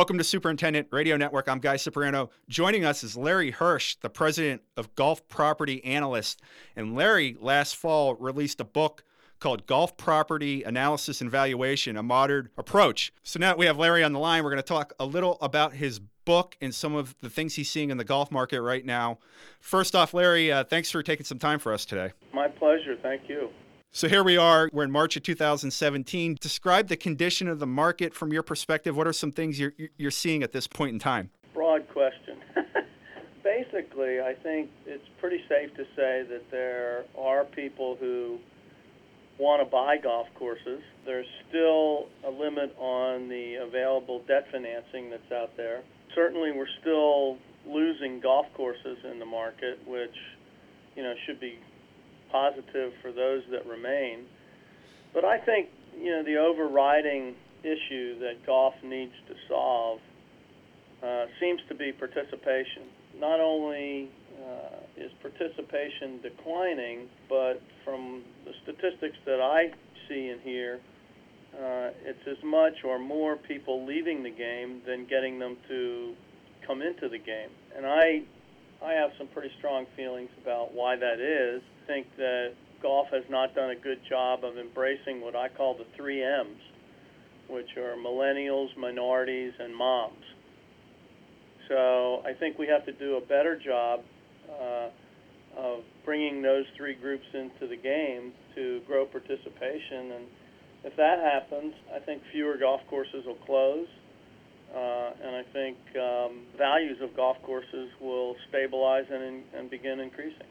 Welcome to Superintendent Radio Network. I'm Guy Cipriano. Joining us is Larry Hirsh, the president of Golf Property Analyst. And Larry last fall released a book called Golf Property Analysis and Valuation, a modern approach. So now we have Larry on the line, we're going to talk a little about his book and some of the things he's seeing in the golf market right now. First off, Larry, uh, thanks for taking some time for us today. My pleasure. Thank you. So here we are. We're in March of 2017. Describe the condition of the market from your perspective. What are some things you're you're seeing at this point in time? Broad question. Basically, I think it's pretty safe to say that there are people who want to buy golf courses. There's still a limit on the available debt financing that's out there. Certainly, we're still losing golf courses in the market, which you know should be positive for those that remain. But I think you know the overriding issue that golf needs to solve uh, seems to be participation. Not only uh, is participation declining, but from the statistics that I see and hear, uh, it's as much or more people leaving the game than getting them to come into the game. And I, I have some pretty strong feelings about why that is think that golf has not done a good job of embracing what I call the three M's, which are millennials, minorities, and moms. So I think we have to do a better job uh, of bringing those three groups into the game to grow participation. And if that happens, I think fewer golf courses will close. Uh, and I think um, values of golf courses will stabilize and, and begin increasing.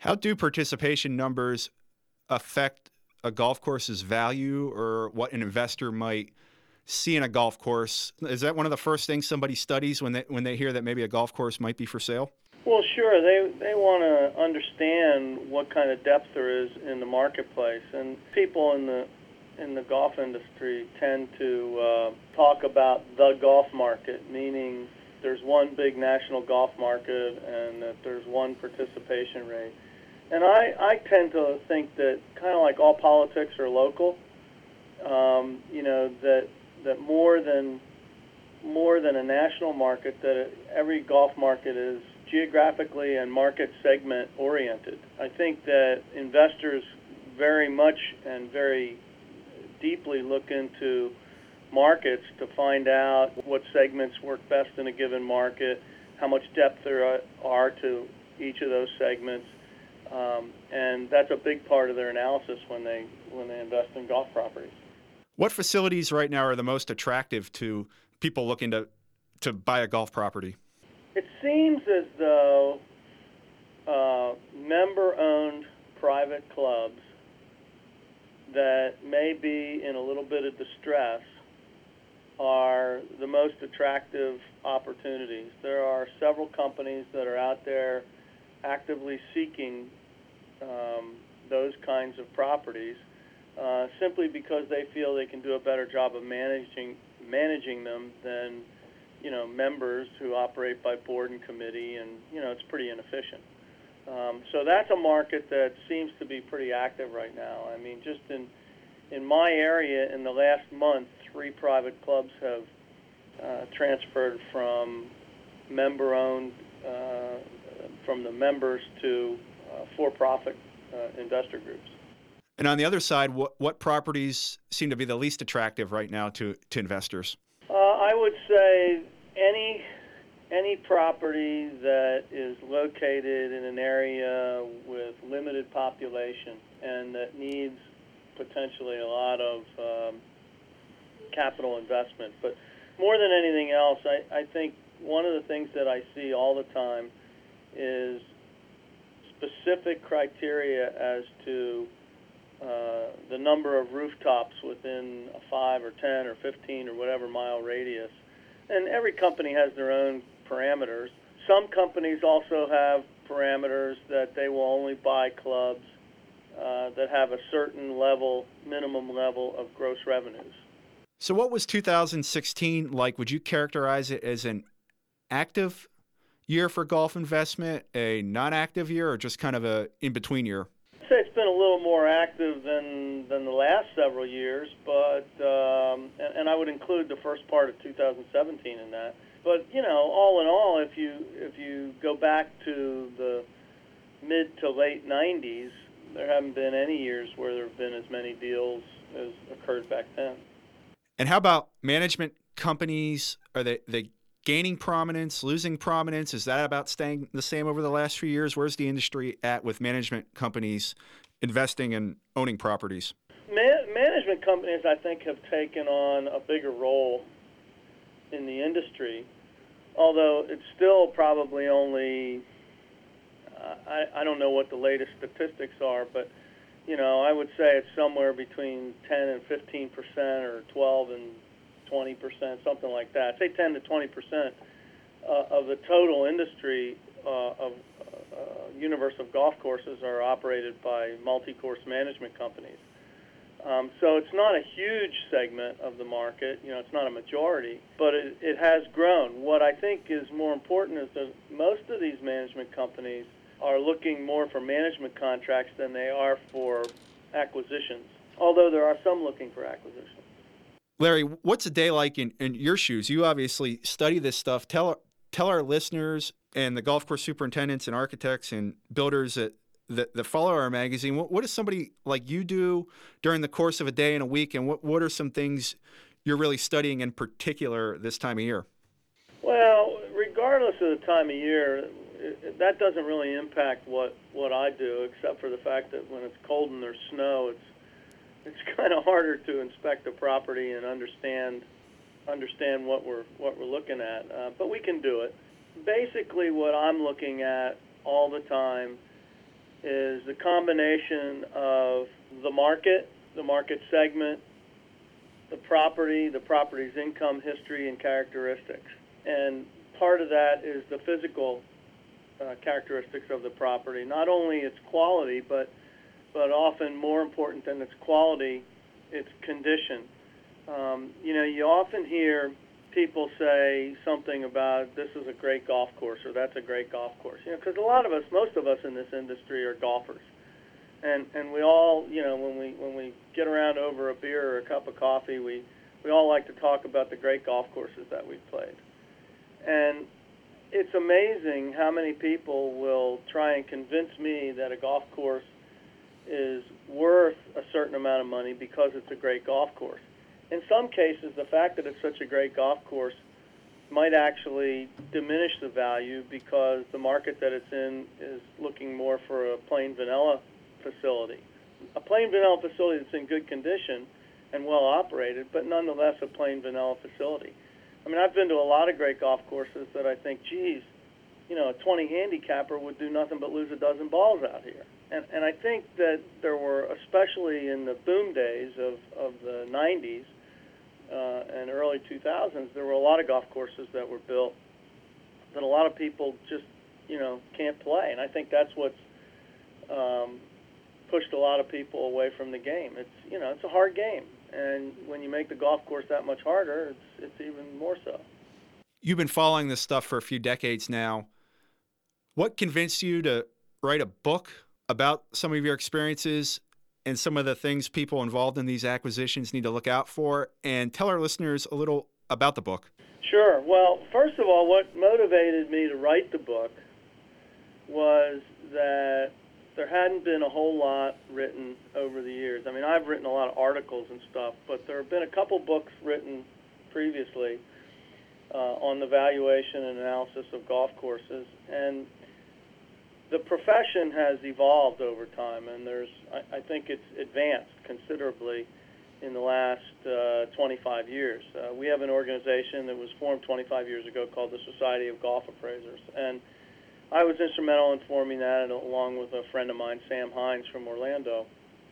How do participation numbers affect a golf course's value or what an investor might see in a golf course? Is that one of the first things somebody studies when they when they hear that maybe a golf course might be for sale? Well, sure. They they want to understand what kind of depth there is in the marketplace, and people in the in the golf industry tend to uh, talk about the golf market, meaning there's one big national golf market and that there's one participation rate. And I, I tend to think that kind of like all politics are local, um, you know, that that more than more than a national market, that every golf market is geographically and market segment oriented. I think that investors very much and very deeply look into markets to find out what segments work best in a given market, how much depth there are to each of those segments, um, and that's a big part of their analysis when they when they invest in golf properties. What facilities right now are the most attractive to people looking to to buy a golf property? It seems as though uh, member-owned private clubs that may be in a little bit of distress are the most attractive opportunities. There are several companies that are out there actively seeking um, those kinds of properties uh, simply because they feel they can do a better job of managing managing them than you know members who operate by board and committee, and you know it's pretty inefficient. Um, so that's a market that seems to be pretty active right now. I mean, just in in my area, in the last month, three private clubs have uh, transferred from member-owned uh, from the members to for-profit uh, investor groups. And on the other side, what, what properties seem to be the least attractive right now to, to investors? Uh, I would say any any property that is located in an area with limited population and that needs potentially a lot of um, capital investment. But more than anything else, I, I think one of the things that I see all the time is specific criteria as to uh, the number of rooftops within a 5 or 10 or 15 or whatever mile radius. And every company has their own parameters. Some companies also have parameters that they will only buy clubs uh, that have a certain level, minimum level of gross revenues. So, what was 2016 like? Would you characterize it as an active year for golf investment, a non active year, or just kind of a in between year? I'd say it's been a little more active than than the last several years, but um, and, and I would include the first part of 2017 in that. But you know, all in all, if you if you go back to the mid to late 90s, there haven't been any years where there have been as many deals as occurred back then. And how about management companies? Are they they gaining prominence, losing prominence? Is that about staying the same over the last few years? Where's the industry at with management companies investing and owning properties? Man- management companies, I think, have taken on a bigger role in the industry, although it's still probably only, I, I don't know what the latest statistics are, but you know, I would say it's somewhere between 10 and 15 percent, or 12 and 20 percent, something like that. Say 10 to 20 percent uh, of the total industry uh, of uh, universe of golf courses are operated by multi-course management companies. Um, so it's not a huge segment of the market. You know, it's not a majority, but it, it has grown. What I think is more important is that most of these management companies are looking more for management contracts than they are for acquisitions. Although there are some looking for acquisitions. Larry, what's a day like in, in your shoes? You obviously study this stuff. Tell tell our listeners and the golf course superintendents and architects and builders that that, that follow our magazine, what, what does somebody like you do during the course of a day and a week, and what, what are some things you're really studying in particular this time of year? Well, regardless of the time of year, it, that doesn't really impact what, what I do, except for the fact that when it's cold and there's snow, it's it's kind of harder to inspect a property and understand understand what we're what we're looking at. Uh, but we can do it. Basically, what I'm looking at all the time is the combination of the market, the market segment, the property, the property's income history and characteristics. And part of that is the physical uh, characteristics of the property, not only its quality, but but often more important than its quality, its condition. Um, you know, you often hear people say something about this is a great golf course or that's a great golf course. You know, because a lot of us, most of us in this industry are golfers, and and we all, you know, when we when we get around over a beer or a cup of coffee, we we all like to talk about the great golf courses that we've played, and it's amazing how many people will try and convince me that a golf course is worth a certain amount of money because it's a great golf course in some cases, the fact that it's such a great golf course might actually diminish the value because the market that it's in is looking more for a plain vanilla facility. A plain vanilla facility that's in good condition and well operated, but nonetheless a plain vanilla facility. I mean, I've been to a lot of great golf courses that I think, geez, you know, a 20 handicapper would do nothing but lose a dozen balls out here. And, and I think that there were, especially in the boom days of, of the 90s, uh, and early 2000s, there were a lot of golf courses that were built that a lot of people just, you know, can't play. And I think that's what's um, pushed a lot of people away from the game. It's, you know, it's a hard game. And when you make the golf course that much harder, it's, it's even more so. You've been following this stuff for a few decades now. What convinced you to write a book about some of your experiences and some of the things people involved in these acquisitions need to look out for, and tell our listeners a little about the book. Sure. Well, first of all, what motivated me to write the book was that there hadn't been a whole lot written over the years. I mean, I've written a lot of articles and stuff, but there have been a couple books written previously uh, on the valuation and analysis of golf courses, and the profession has evolved over time, and there's I, I think it's advanced considerably in the last uh, 25 years. Uh, we have an organization that was formed 25 years ago called the Society of Golf Appraisers, and I was instrumental in forming that, along with a friend of mine, Sam Hines from Orlando,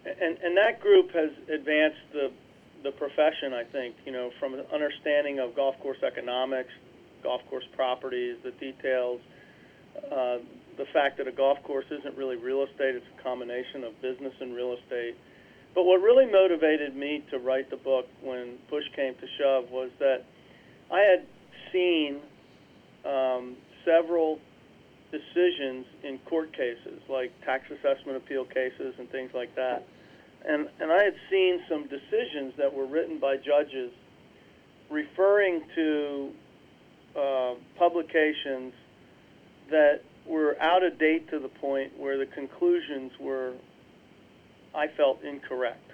and and that group has advanced the the profession. I think you know from an understanding of golf course economics, golf course properties, the details. Uh, the fact that a golf course isn't really real estate, it's a combination of business and real estate. But what really motivated me to write the book when push came to shove was that I had seen um, several decisions in court cases, like tax assessment appeal cases and things like that. And, and I had seen some decisions that were written by judges referring to uh, publications that were out of date to the point where the conclusions were, I felt, incorrect.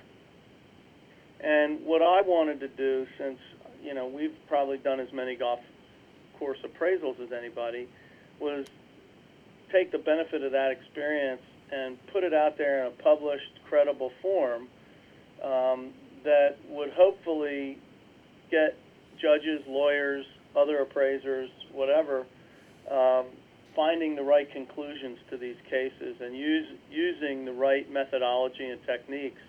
And what I wanted to do, since you know we've probably done as many golf course appraisals as anybody, was take the benefit of that experience and put it out there in a published, credible form um, that would hopefully get judges, lawyers, other appraisers, whatever, um, finding the right conclusions to these cases and use, using the right methodology and techniques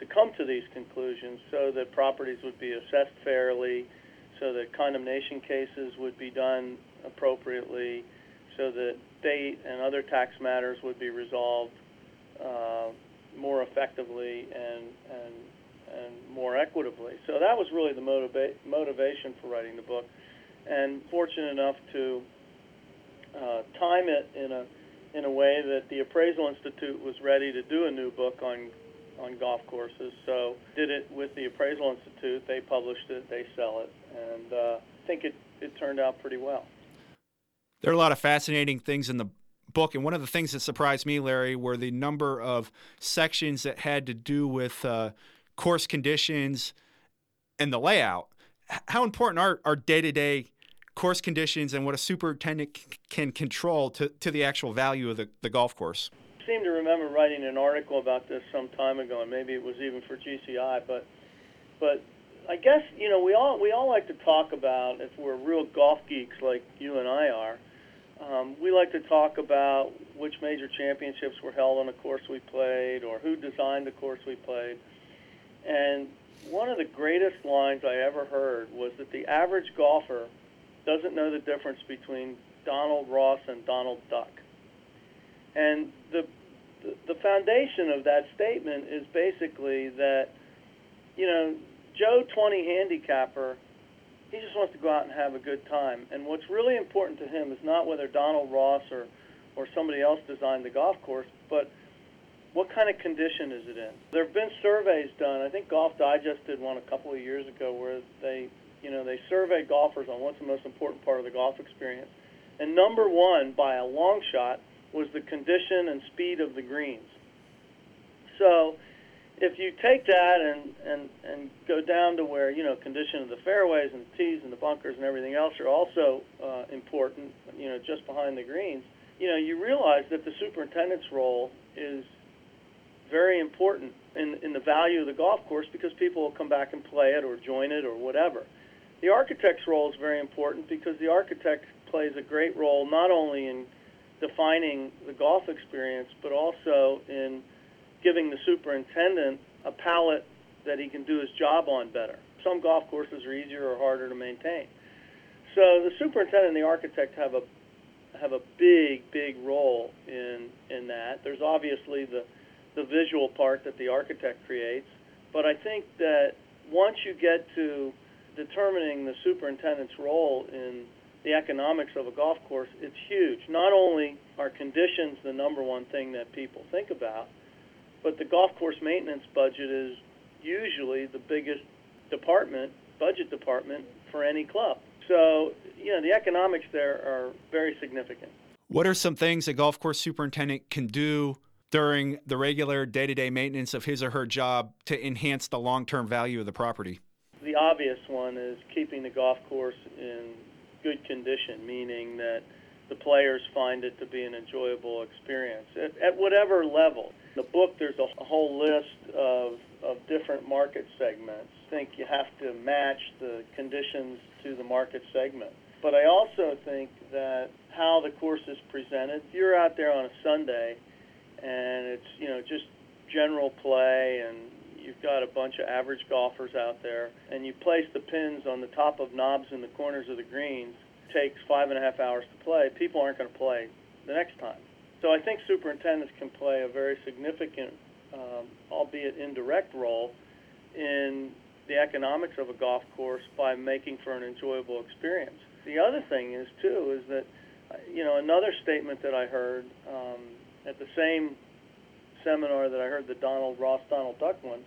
to come to these conclusions so that properties would be assessed fairly, so that condemnation cases would be done appropriately, so that state and other tax matters would be resolved uh, more effectively and, and, and more equitably. So that was really the motiva- motivation for writing the book. And fortunate enough to uh, time it in a in a way that the Appraisal Institute was ready to do a new book on on golf courses. So did it with the Appraisal Institute. They published it, they sell it, and uh, I think it, it turned out pretty well. There are a lot of fascinating things in the book, and one of the things that surprised me, Larry, were the number of sections that had to do with uh, course conditions and the layout. How important are, are day-to-day course conditions and what a superintendent c- can control to, to the actual value of the, the golf course? I seem to remember writing an article about this some time ago, and maybe it was even for GCI. But, but I guess you know we all we all like to talk about if we're real golf geeks like you and I are. Um, we like to talk about which major championships were held on the course we played, or who designed the course we played. And one of the greatest lines I ever heard was that the average golfer doesn't know the difference between Donald Ross and Donald Duck. And the, the foundation of that statement is basically that, you know, Joe 20 handicapper, he just wants to go out and have a good time. And what's really important to him is not whether Donald Ross or or somebody else designed the golf course, but what kind of condition is it in? There have been surveys done. I think Golf Digest did one a couple of years ago where they, you know, they surveyed golfers on what's the most important part of the golf experience. And number one, by a long shot, was the condition and speed of the greens. So if you take that and, and, and go down to where, you know, condition of the fairways and the tees and the bunkers and everything else are also uh, important, you know, just behind the greens, you know, you realize that the superintendent's role is very important in, in the value of the golf course because people will come back and play it or join it or whatever. The architect's role is very important because the architect plays a great role not only in defining the golf experience but also in giving the superintendent a palette that he can do his job on better. Some golf courses are easier or harder to maintain. So the superintendent and the architect have a have a big, big role in in that. There's obviously the the visual part that the architect creates, but I think that once you get to determining the superintendent's role in the economics of a golf course, it's huge. Not only are conditions the number one thing that people think about, but the golf course maintenance budget is usually the biggest department, budget department for any club. So, you know, the economics there are very significant. What are some things a golf course superintendent can do during the regular day to day maintenance of his or her job to enhance the long term value of the property? The obvious one is keeping the golf course in good condition, meaning that the players find it to be an enjoyable experience at, at whatever level. In the book, there's a, whole list of, of different market segments. I think you have to match the conditions to the market segment. But I also think that how the course is presented, if you're out there on a Sunday and it's, you know, just general play and you've got a bunch of average golfers out there and you place the pins on the top of knobs in the corners of the greens, takes five and a half hours to play, people aren't going to play the next time. So I think superintendents can play a very significant, um, albeit indirect role in the economics of a golf course by making for an enjoyable experience. The other thing is too is that you know, another statement that I heard um, at the same seminar that I heard the Donald Ross Donald Duck one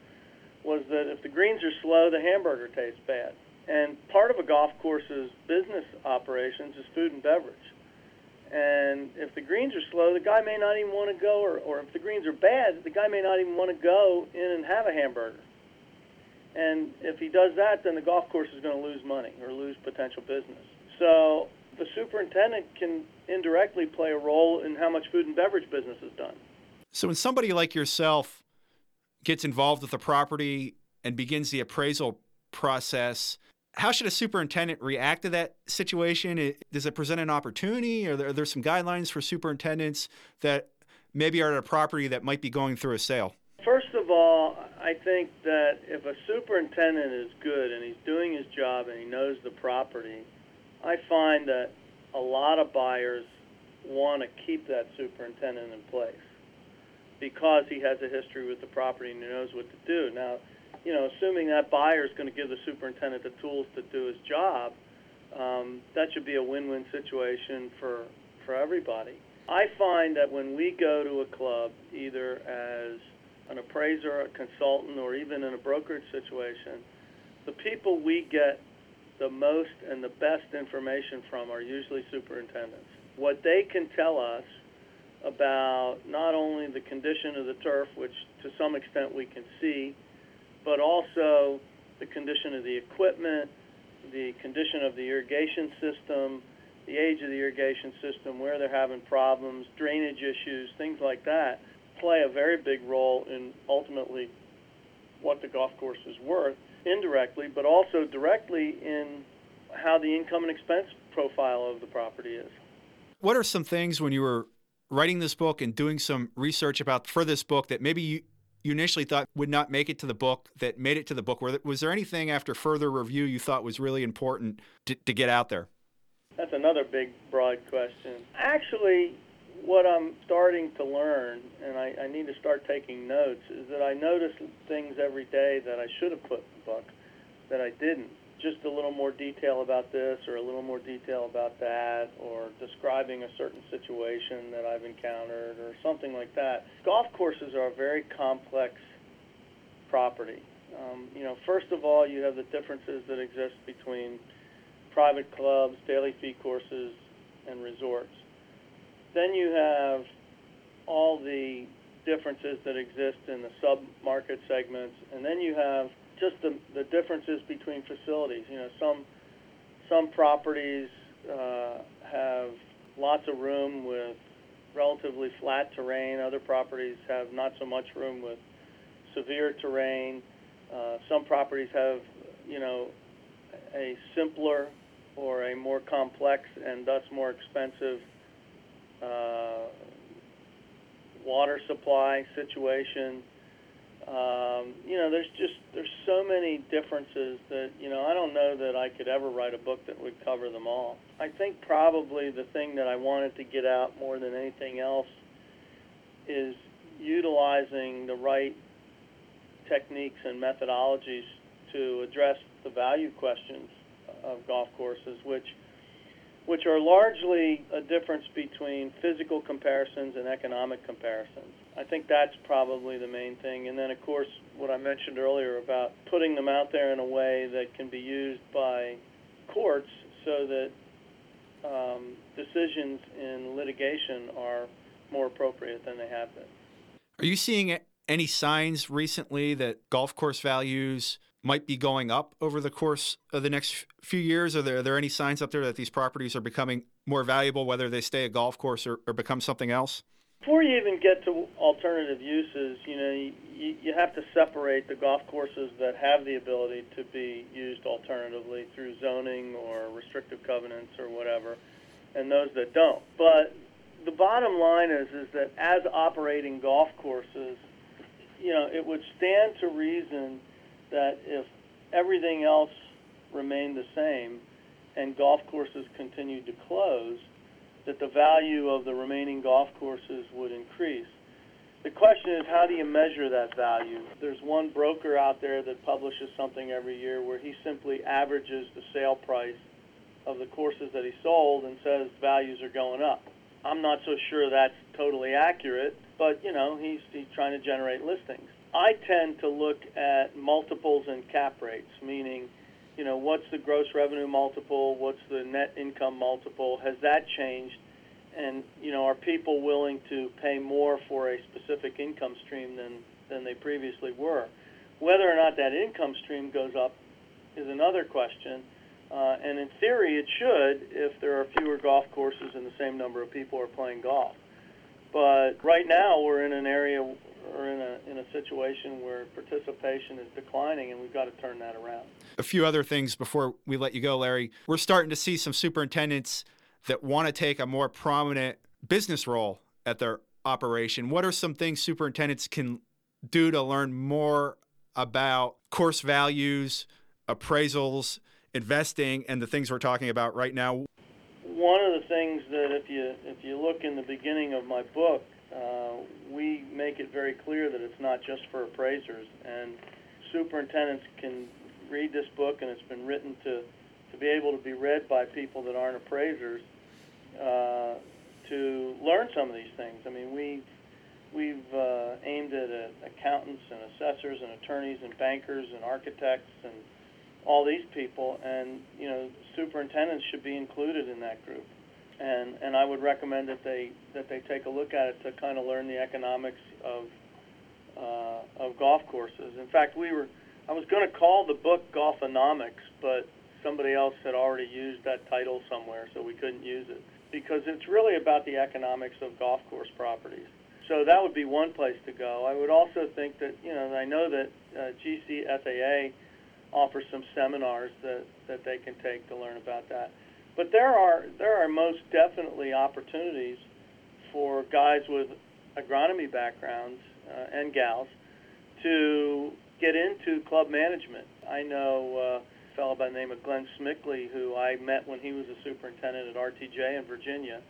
was that if the greens are slow, the hamburger tastes bad. And part of a golf course's business operations is food and beverage. And if the greens are slow, the guy may not even want to go, or, or if the greens are bad, the guy may not even want to go in and have a hamburger. And if he does that, then the golf course is going to lose money or lose potential business. So the superintendent can indirectly play a role in how much food and beverage business is done. So when somebody like yourself gets involved with the property and begins the appraisal process, how should a superintendent react to that situation? Does it present an opportunity? Are there, are there some guidelines for superintendents that maybe are at a property that might be going through a sale? First of all, I think that if a superintendent is good and he's doing his job and he knows the property, I find that a lot of buyers want to keep that superintendent in place because he has a history with the property and he knows what to do. Now, you know, assuming that buyer is going to give the superintendent the tools to do his job, um, that should be a win-win situation for for everybody. I find that when we go to a club, either as an appraiser, a consultant, or even in a brokerage situation, the people we get the most and the best information from are usually superintendents. What they can tell us about not only the condition of the turf, which to some extent we can see, but also the condition of the equipment, the condition of the irrigation system, the age of the irrigation system, where they're having problems, drainage issues, things like that, play a very big role in ultimately what the golf course is worth indirectly, but also directly in how the income and expense profile of the property is. What are some things when you were writing this book and doing some research about for this book that maybe you, you initially thought would not make it to the book that made it to the book? Was there anything after further review you thought was really important to, to get out there? That's another big, broad question. Actually, what I'm starting to learn, and I, I need to start taking notes, is that I notice things every day that I should have put in the book that I didn't just a little more detail about this or a little more detail about that or describing a certain situation that I've encountered or something like that. Golf courses are a very complex property. Um, you know, first of all, you have the differences that exist between private clubs, daily fee courses, and resorts. Then you have all the differences that exist in the sub-market segments, and then you have just the, the differences between facilities. You know, some some properties uh, have lots of room with relatively flat terrain. Other properties have not so much room with severe terrain. Uh, some properties have, you know, a simpler or a more complex and thus more expensive uh, water supply situation. Um, you know, there's just there's so many differences that you know I don't know that I could ever write a book that would cover them all. I think probably the thing that I wanted to get out more than anything else is utilizing the right techniques and methodologies to address the value questions of golf courses, which which are largely a difference between physical comparisons and economic comparisons. I think that's probably the main thing. And then, of course, what I mentioned earlier about putting them out there in a way that can be used by courts so that um, decisions in litigation are more appropriate than they have been. Are you seeing any signs recently that golf course values might be going up over the course of the next few years? Are there, are there any signs up there that these properties are becoming more valuable, whether they stay a golf course or, or become something else? Before you even get to alternative uses, you know, you, you have to separate the golf courses that have the ability to be used alternatively through zoning or restrictive covenants or whatever, and those that don't. But the bottom line is is that as operating golf courses, you know, it would stand to reason that if everything else remained the same and golf courses continued to close, that the value of the remaining golf courses would increase. The question is, how do you measure that value? There's one broker out there that publishes something every year where he simply averages the sale price of the courses that he sold and says values are going up. I'm not so sure that's totally accurate, but you know, he's he's trying to generate listings. I tend to look at multiples and cap rates, meaning, you know, what's the gross revenue multiple, what's the net income multiple, has that changed? And you know, are people willing to pay more for a specific income stream than than they previously were? Whether or not that income stream goes up is another question. Uh, and in theory, it should if there are fewer golf courses and the same number of people are playing golf. But right now, we're in an area or in a in a situation where participation is declining, and we've got to turn that around. A few other things before we let you go, Larry. We're starting to see some superintendents that want to take a more prominent business role at their operation. What are some things superintendents can do to learn more about course values, appraisals? investing and the things we're talking about right now? One of the things that if you if you look in the beginning of my book, uh, we make it very clear that it's not just for appraisers, and superintendents can read this book, and it's been written to to be able to be read by people that aren't appraisers uh, to learn some of these things. I mean, we we've uh, aimed at uh, accountants and assessors and attorneys and bankers and architects and all these people, and you know, superintendents should be included in that group. And and I would recommend that they that they take a look at it to kind of learn the economics of uh, of golf courses. In fact, we were I was going to call the book Golfonomics, but somebody else had already used that title somewhere, so we couldn't use it because it's really about the economics of golf course properties. So that would be one place to go. I would also think that you know I know that uh, GCSAA offer some seminars that, that they can take to learn about that. But there are there are most definitely opportunities for guys with agronomy backgrounds uh, and gals to get into club management. I know uh, a fellow by the name of Glenn Smickley, who I met when he was a superintendent at RTJ in Virginia.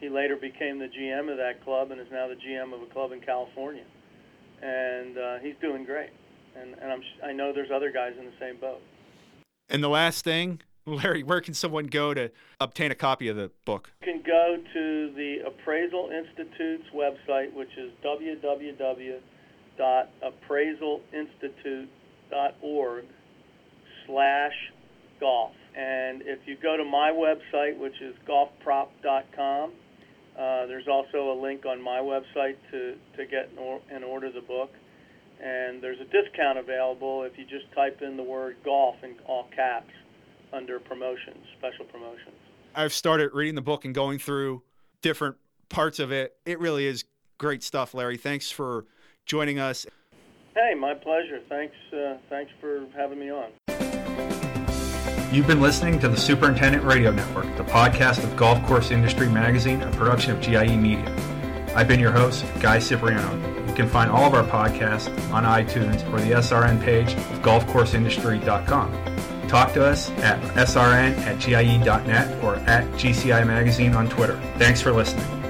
He later became the GM of that club and is now the GM of a club in California, and uh, he's doing great and and I'm I know there's other guys in the same boat. And the last thing, Larry, where can someone go to obtain a copy of the book? You can go to the Appraisal Institute's website, which is www.appraisalinstitute.org slash golf. And if you go to my website, which is golfprop.com, uh, there's also a link on my website to, to get and order the book and there's a discount available if you just type in the word golf in all caps under promotions, special promotions. I've started reading the book and going through different parts of it. It really is great stuff, Larry. Thanks for joining us. Hey, my pleasure. Thanks, uh, thanks for having me on. You've been listening to the Superintendent Radio Network, the podcast of Golf Course Industry Magazine, a production of GIE Media. I've been your host, Guy Cipriano. You can find all of our podcasts on iTunes or the SRN page of golfcourseindustry.com. Talk to us at srn at gie.net or at GCI Magazine on Twitter. Thanks for listening.